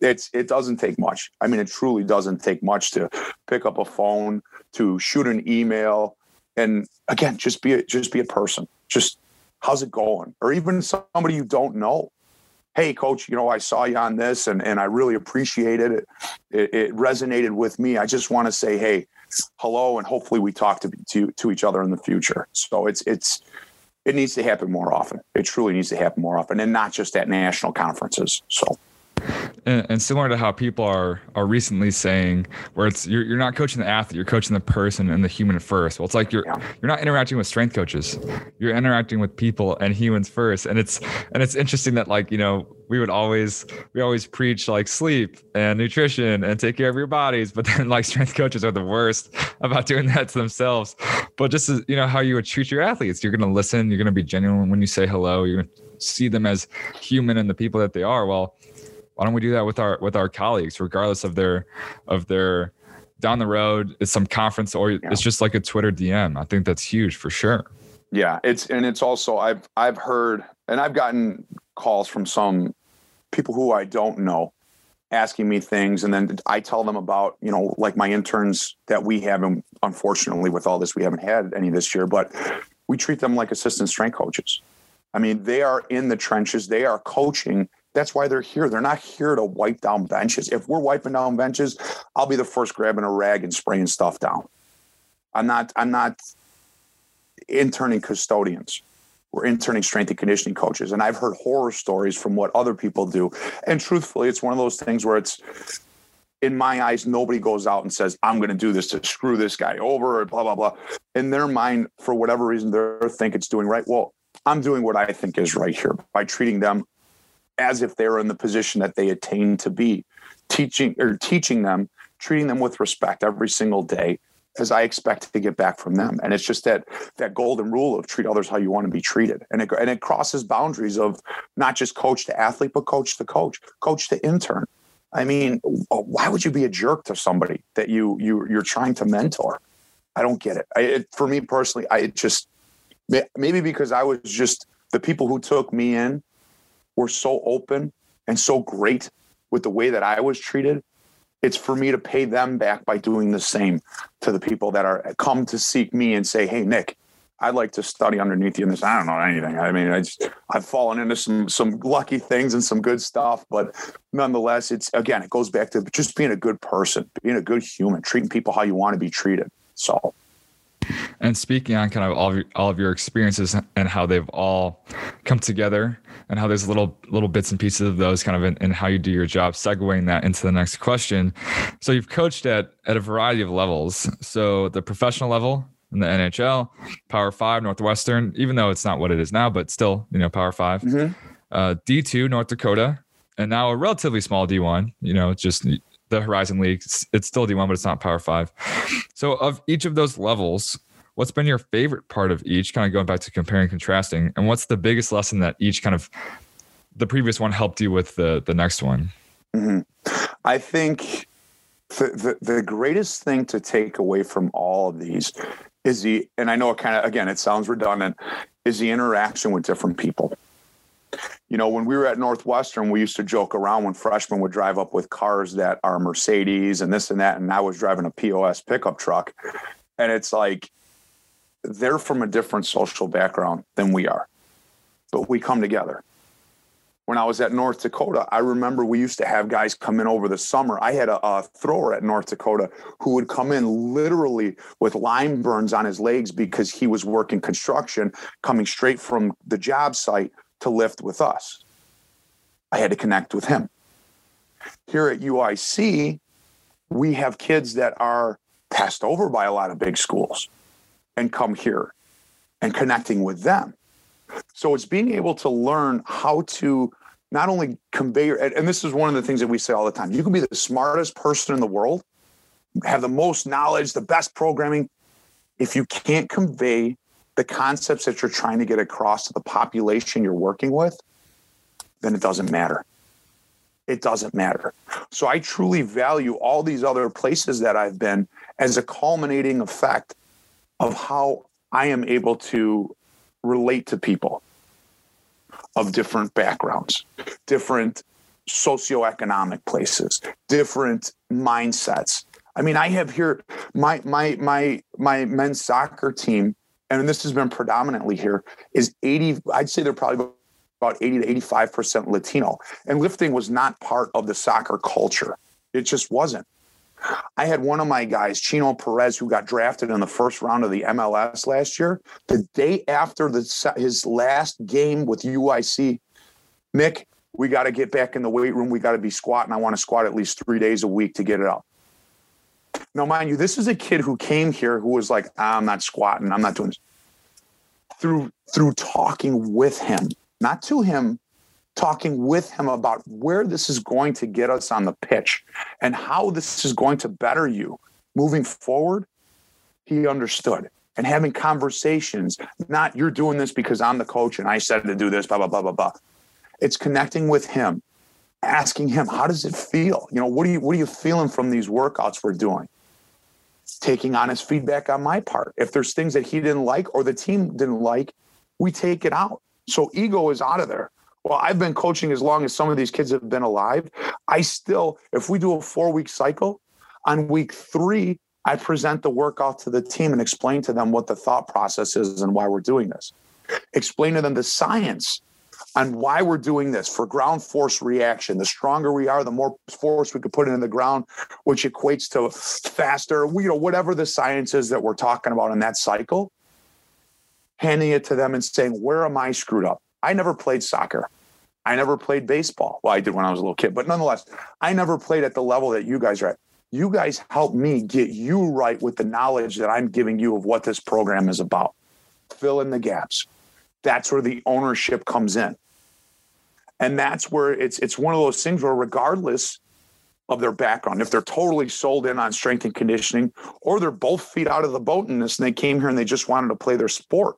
it's it doesn't take much. I mean, it truly doesn't take much to pick up a phone, to shoot an email, and again, just be a, just be a person. Just how's it going, or even somebody you don't know. Hey, coach, you know I saw you on this, and and I really appreciated it. It, it resonated with me. I just want to say, hey, hello, and hopefully we talk to, to to each other in the future. So it's it's it needs to happen more often. It truly needs to happen more often, and not just at national conferences. So. And, and, similar to how people are are recently saying, where it's you're, you're not coaching the athlete, you're coaching the person and the human first. Well, it's like you're yeah. you're not interacting with strength coaches, you're interacting with people and humans first. And it's and it's interesting that like you know we would always we always preach like sleep and nutrition and take care of your bodies, but then like strength coaches are the worst about doing that to themselves. But just as, you know how you would treat your athletes, you're going to listen, you're going to be genuine when you say hello, you're going to see them as human and the people that they are. Well why don't we do that with our with our colleagues regardless of their of their down the road it's some conference or yeah. it's just like a twitter dm i think that's huge for sure. Yeah it's and it's also i've i've heard and i've gotten calls from some people who i don't know asking me things and then i tell them about you know like my interns that we haven't unfortunately with all this we haven't had any this year but we treat them like assistant strength coaches. I mean they are in the trenches they are coaching that's why they're here. They're not here to wipe down benches. If we're wiping down benches, I'll be the first grabbing a rag and spraying stuff down. I'm not. I'm not interning custodians. We're interning strength and conditioning coaches, and I've heard horror stories from what other people do. And truthfully, it's one of those things where it's in my eyes, nobody goes out and says, I'm going to do this to screw this guy over or blah, blah, blah. In their mind, for whatever reason, they think it's doing right. Well, I'm doing what I think is right here by treating them as if they're in the position that they attain to be, teaching or teaching them, treating them with respect every single day as I expect to get back from them. And it's just that that golden rule of treat others how you want to be treated. And it and it crosses boundaries of not just coach to athlete, but coach to coach, coach to intern. I mean, why would you be a jerk to somebody that you you you're trying to mentor? I don't get it. I, it for me personally, I just maybe because I was just the people who took me in were so open and so great with the way that I was treated. It's for me to pay them back by doing the same to the people that are come to seek me and say, "Hey, Nick, I'd like to study underneath you in this. I don't know anything. I mean, I just I've fallen into some some lucky things and some good stuff, but nonetheless, it's again, it goes back to just being a good person, being a good human, treating people how you want to be treated. So and speaking on kind of all of your, all of your experiences and how they've all come together and how there's little little bits and pieces of those kind of in, in, how you do your job segueing that into the next question so you've coached at at a variety of levels so the professional level in the nhl power five northwestern even though it's not what it is now but still you know power 5 mm-hmm. uh, d2 north dakota and now a relatively small d1 you know just the Horizon League. It's, it's still D1, but it's not Power Five. So, of each of those levels, what's been your favorite part of each? Kind of going back to comparing, contrasting, and what's the biggest lesson that each kind of the previous one helped you with the the next one? Mm-hmm. I think the, the the greatest thing to take away from all of these is the, and I know it kind of again it sounds redundant, is the interaction with different people you know, when we were at Northwestern, we used to joke around when freshmen would drive up with cars that are Mercedes and this and that. And I was driving a POS pickup truck. And it's like they're from a different social background than we are, but we come together. When I was at North Dakota, I remember we used to have guys come in over the summer. I had a, a thrower at North Dakota who would come in literally with lime burns on his legs because he was working construction, coming straight from the job site to lift with us. I had to connect with him. Here at UIC, we have kids that are passed over by a lot of big schools and come here and connecting with them. So it's being able to learn how to not only convey your, and this is one of the things that we say all the time you can be the smartest person in the world, have the most knowledge, the best programming. If you can't convey the concepts that you're trying to get across to the population you're working with, then it doesn't matter. It doesn't matter. So I truly value all these other places that I've been as a culminating effect of how I am able to relate to people of different backgrounds, different socioeconomic places, different mindsets. I mean, I have here my my my my men's soccer team and this has been predominantly here, is 80, I'd say they're probably about 80 to 85% Latino. And lifting was not part of the soccer culture. It just wasn't. I had one of my guys, Chino Perez, who got drafted in the first round of the MLS last year. The day after the, his last game with UIC, Nick, we got to get back in the weight room. We got to be squatting. I want to squat at least three days a week to get it up. Now, mind you, this is a kid who came here who was like, I'm not squatting, I'm not doing this. Through through talking with him, not to him, talking with him about where this is going to get us on the pitch and how this is going to better you moving forward, he understood. And having conversations, not you're doing this because I'm the coach and I said to do this, blah, blah, blah, blah, blah. It's connecting with him asking him, how does it feel? You know, what are you what are you feeling from these workouts we're doing? Taking honest feedback on my part. If there's things that he didn't like or the team didn't like, we take it out. So ego is out of there. Well, I've been coaching as long as some of these kids have been alive. I still, if we do a four week cycle, on week three, I present the workout to the team and explain to them what the thought process is and why we're doing this. Explain to them the science on why we're doing this for ground force reaction. The stronger we are, the more force we could put in the ground, which equates to faster, you know, whatever the science is that we're talking about in that cycle, handing it to them and saying, Where am I screwed up? I never played soccer. I never played baseball. Well, I did when I was a little kid, but nonetheless, I never played at the level that you guys are at. You guys help me get you right with the knowledge that I'm giving you of what this program is about. Fill in the gaps That's where the ownership comes in. And that's where it's it's one of those things where regardless of their background, if they're totally sold in on strength and conditioning, or they're both feet out of the boat in this and they came here and they just wanted to play their sport,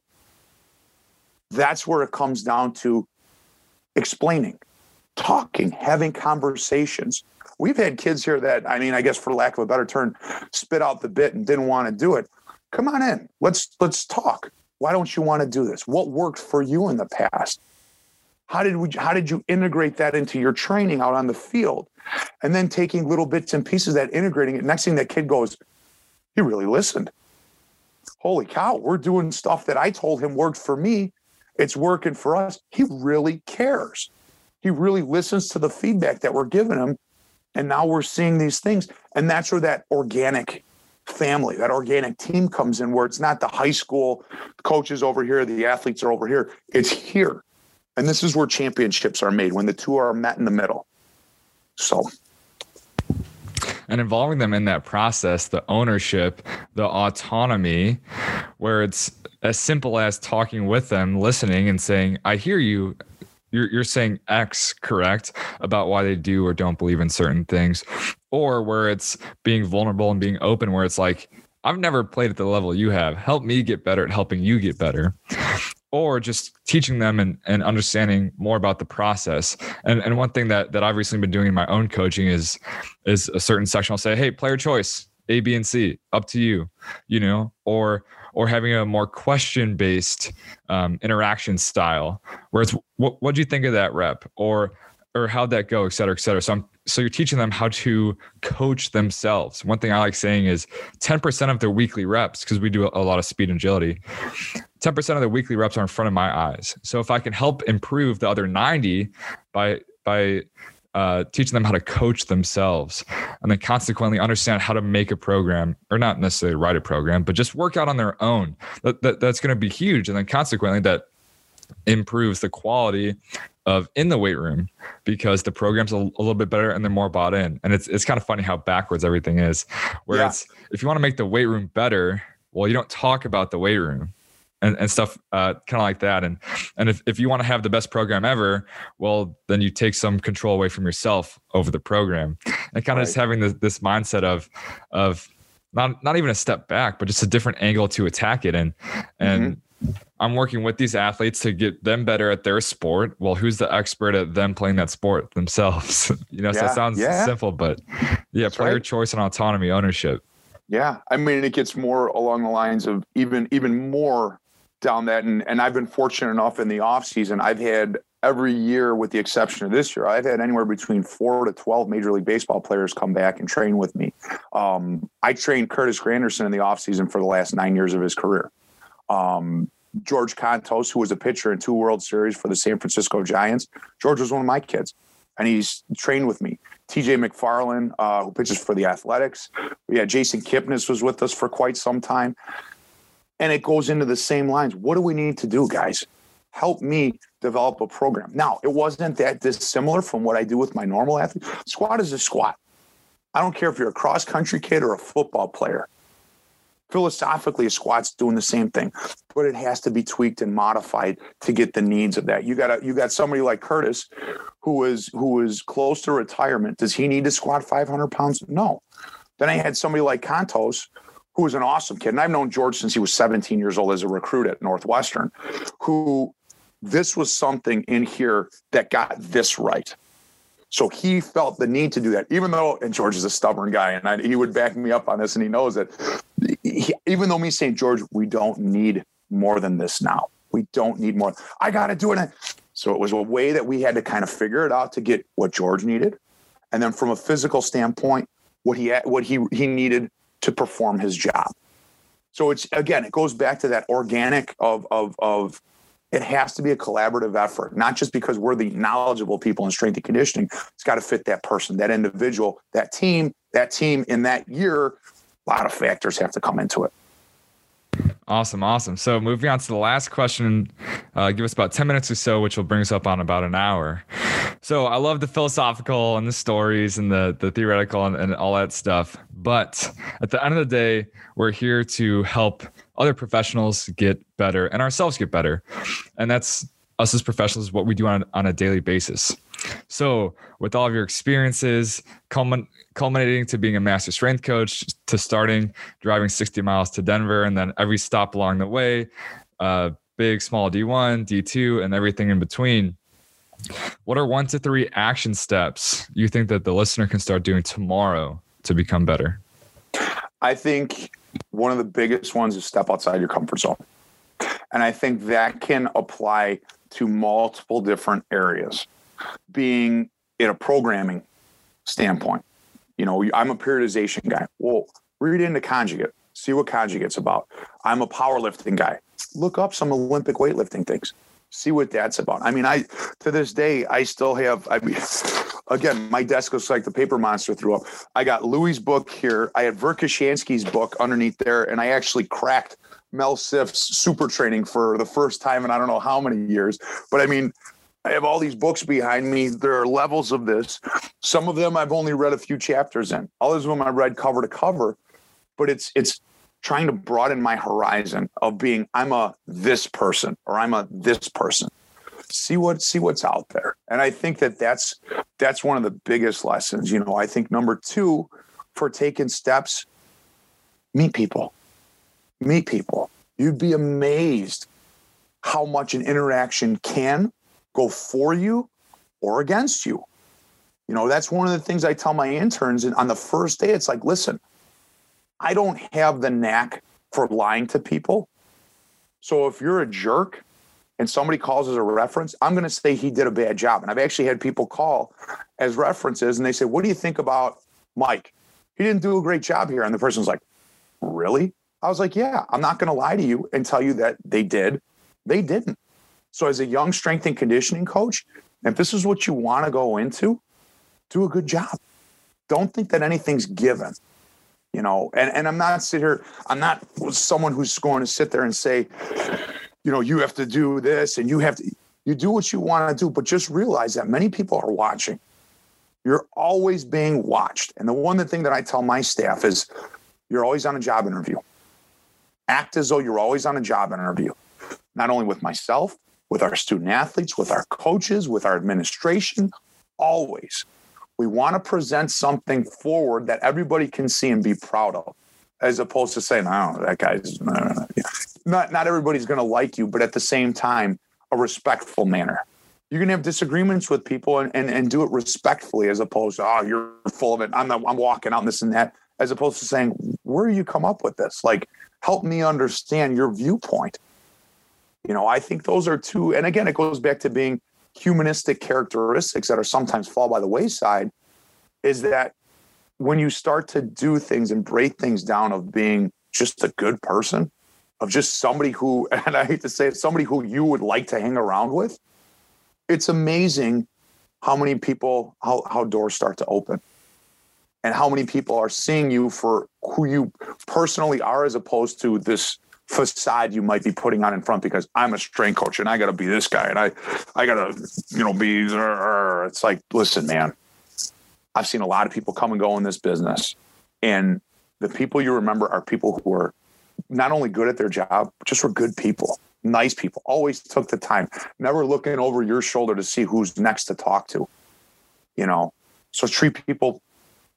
that's where it comes down to explaining, talking, having conversations. We've had kids here that, I mean, I guess for lack of a better term, spit out the bit and didn't want to do it. Come on in. Let's let's talk. Why don't you want to do this? What worked for you in the past? How did we how did you integrate that into your training out on the field? And then taking little bits and pieces that integrating it. Next thing that kid goes, he really listened. Holy cow, we're doing stuff that I told him worked for me. It's working for us. He really cares. He really listens to the feedback that we're giving him. And now we're seeing these things. And that's where that organic family, that organic team comes in, where it's not the high school coaches over here, the athletes are over here. It's here. And this is where championships are made when the two are met in the middle. So and involving them in that process, the ownership, the autonomy, where it's as simple as talking with them, listening, and saying, I hear you. You're, you're saying X correct about why they do or don't believe in certain things, or where it's being vulnerable and being open, where it's like, I've never played at the level you have. Help me get better at helping you get better or just teaching them and, and understanding more about the process. And, and one thing that, that I've recently been doing in my own coaching is, is a certain section. I'll say, Hey, player choice, A, B, and C, up to you, you know, or, or having a more question based um, interaction style where it's, what, what do you think of that rep? Or, or how'd that go, et cetera, et cetera. So I'm so you're teaching them how to coach themselves. One thing I like saying is 10% of their weekly reps, because we do a lot of speed and agility, 10% of their weekly reps are in front of my eyes. So if I can help improve the other 90 by by uh, teaching them how to coach themselves and then consequently understand how to make a program or not necessarily write a program, but just work out on their own. That, that that's going to be huge. And then consequently that improves the quality of in the weight room because the program's a, a, little bit better and they're more bought in. And it's it's kind of funny how backwards everything is. Where yeah. it's if you want to make the weight room better, well, you don't talk about the weight room. And, and stuff uh, kind of like that and and if, if you want to have the best program ever well then you take some control away from yourself over the program and kind of right. just having this, this mindset of of not not even a step back but just a different angle to attack it and and mm-hmm I'm working with these athletes to get them better at their sport. Well, who's the expert at them playing that sport themselves? you know, yeah, so it sounds yeah. simple, but yeah, That's player right. choice and autonomy, ownership. Yeah, I mean, it gets more along the lines of even even more down that, and and I've been fortunate enough in the off season. I've had every year, with the exception of this year, I've had anywhere between four to twelve Major League Baseball players come back and train with me. Um, I trained Curtis Granderson in the off season for the last nine years of his career. Um, George Kontos, who was a pitcher in two World Series for the San Francisco Giants. George was one of my kids, and he's trained with me. TJ McFarland, uh, who pitches for the Athletics. We had Jason Kipnis was with us for quite some time. And it goes into the same lines. What do we need to do, guys? Help me develop a program. Now, it wasn't that dissimilar from what I do with my normal athlete. Squat is a squat. I don't care if you're a cross country kid or a football player philosophically a squat's doing the same thing but it has to be tweaked and modified to get the needs of that you got a, you got somebody like curtis who is who is close to retirement does he need to squat 500 pounds no then i had somebody like Kontos who was an awesome kid and i've known george since he was 17 years old as a recruit at northwestern who this was something in here that got this right so he felt the need to do that, even though, and George is a stubborn guy, and I, he would back me up on this, and he knows that. He, even though me saying, George, we don't need more than this now. We don't need more. I got to do it. So it was a way that we had to kind of figure it out to get what George needed, and then from a physical standpoint, what he what he he needed to perform his job. So it's again, it goes back to that organic of of of it has to be a collaborative effort, not just because we're the knowledgeable people in strength and conditioning. It's got to fit that person, that individual, that team, that team in that year. A lot of factors have to come into it. Awesome, awesome. So moving on to the last question, uh, give us about 10 minutes or so, which will bring us up on about an hour. So I love the philosophical and the stories and the, the theoretical and, and all that stuff. But at the end of the day, we're here to help other professionals get better and ourselves get better. And that's us as professionals, what we do on, on a daily basis. So, with all of your experiences, culminating to being a master strength coach, to starting driving 60 miles to Denver, and then every stop along the way, uh, big, small D1, D2, and everything in between. What are one to three action steps you think that the listener can start doing tomorrow to become better? I think one of the biggest ones is step outside your comfort zone. And I think that can apply to multiple different areas, being in a programming standpoint. You know, I'm a periodization guy. Well, read into conjugate, see what conjugate's about. I'm a powerlifting guy. Look up some Olympic weightlifting things see what that's about. I mean, I to this day I still have. I mean, again, my desk looks like the paper monster threw up. I got Louie's book here. I had Verkhoshansky's book underneath there, and I actually cracked Mel Siff's super training for the first time in I don't know how many years. But I mean. I have all these books behind me. There are levels of this. Some of them I've only read a few chapters in. Others of them I read cover to cover. But it's it's trying to broaden my horizon of being I'm a this person or I'm a this person. See what see what's out there. And I think that that's that's one of the biggest lessons, you know. I think number 2 for taking steps meet people. Meet people. You'd be amazed how much an interaction can go for you or against you. You know, that's one of the things I tell my interns and on the first day it's like, listen, I don't have the knack for lying to people. So if you're a jerk and somebody calls as a reference, I'm going to say he did a bad job. And I've actually had people call as references and they say, What do you think about Mike? He didn't do a great job here. And the person's like, Really? I was like, Yeah, I'm not going to lie to you and tell you that they did. They didn't. So as a young strength and conditioning coach, if this is what you want to go into, do a good job. Don't think that anything's given you know and, and i'm not sit here i'm not someone who's going to sit there and say you know you have to do this and you have to you do what you want to do but just realize that many people are watching you're always being watched and the one thing that i tell my staff is you're always on a job interview act as though you're always on a job interview not only with myself with our student athletes with our coaches with our administration always we want to present something forward that everybody can see and be proud of, as opposed to saying, "Oh, that guy's uh, not." Not everybody's going to like you, but at the same time, a respectful manner. You're going to have disagreements with people and, and, and do it respectfully, as opposed to, "Oh, you're full of it. I'm I'm walking out and this and that." As opposed to saying, "Where do you come up with this?" Like, help me understand your viewpoint. You know, I think those are two. And again, it goes back to being humanistic characteristics that are sometimes fall by the wayside is that when you start to do things and break things down of being just a good person, of just somebody who, and I hate to say it, somebody who you would like to hang around with, it's amazing how many people, how, how doors start to open and how many people are seeing you for who you personally are as opposed to this facade you might be putting on in front because I'm a strength coach and I got to be this guy and I I got to you know be it's like listen man I've seen a lot of people come and go in this business and the people you remember are people who are not only good at their job just were good people nice people always took the time never looking over your shoulder to see who's next to talk to you know? So treat people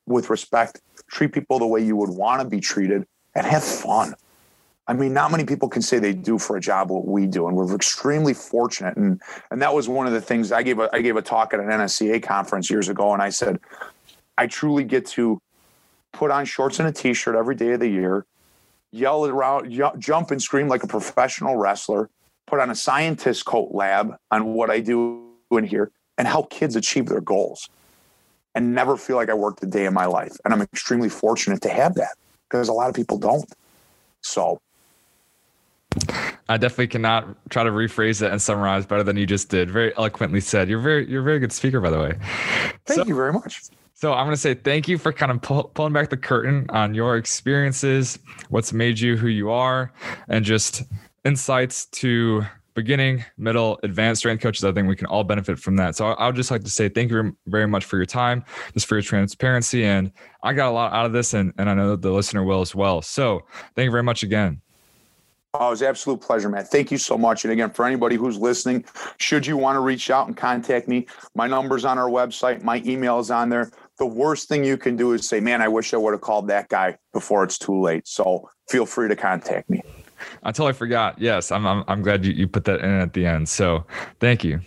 with respect treat people the way you would want to be treated and have fun I mean, not many people can say they do for a job what we do, and we're extremely fortunate. And and that was one of the things I gave a I gave a talk at an NSCA conference years ago, and I said, I truly get to put on shorts and a t-shirt every day of the year, yell around, jump and scream like a professional wrestler, put on a scientist coat lab on what I do in here, and help kids achieve their goals, and never feel like I worked a day in my life. And I'm extremely fortunate to have that because a lot of people don't. So I definitely cannot try to rephrase it and summarize better than you just did. Very eloquently said. You're very you're a very good speaker, by the way. Thank so, you very much. So I'm going to say thank you for kind of pull, pulling back the curtain on your experiences, what's made you who you are, and just insights to beginning, middle, advanced strength coaches. I think we can all benefit from that. So I would just like to say thank you very much for your time, just for your transparency. And I got a lot out of this, and, and I know that the listener will as well. So thank you very much again. Oh, it was absolute pleasure, man. Thank you so much. And again, for anybody who's listening, should you want to reach out and contact me, my number's on our website, my email is on there. The worst thing you can do is say, man, I wish I would have called that guy before it's too late. So feel free to contact me. I totally forgot. Yes, I'm, I'm, I'm glad you, you put that in at the end. So thank you.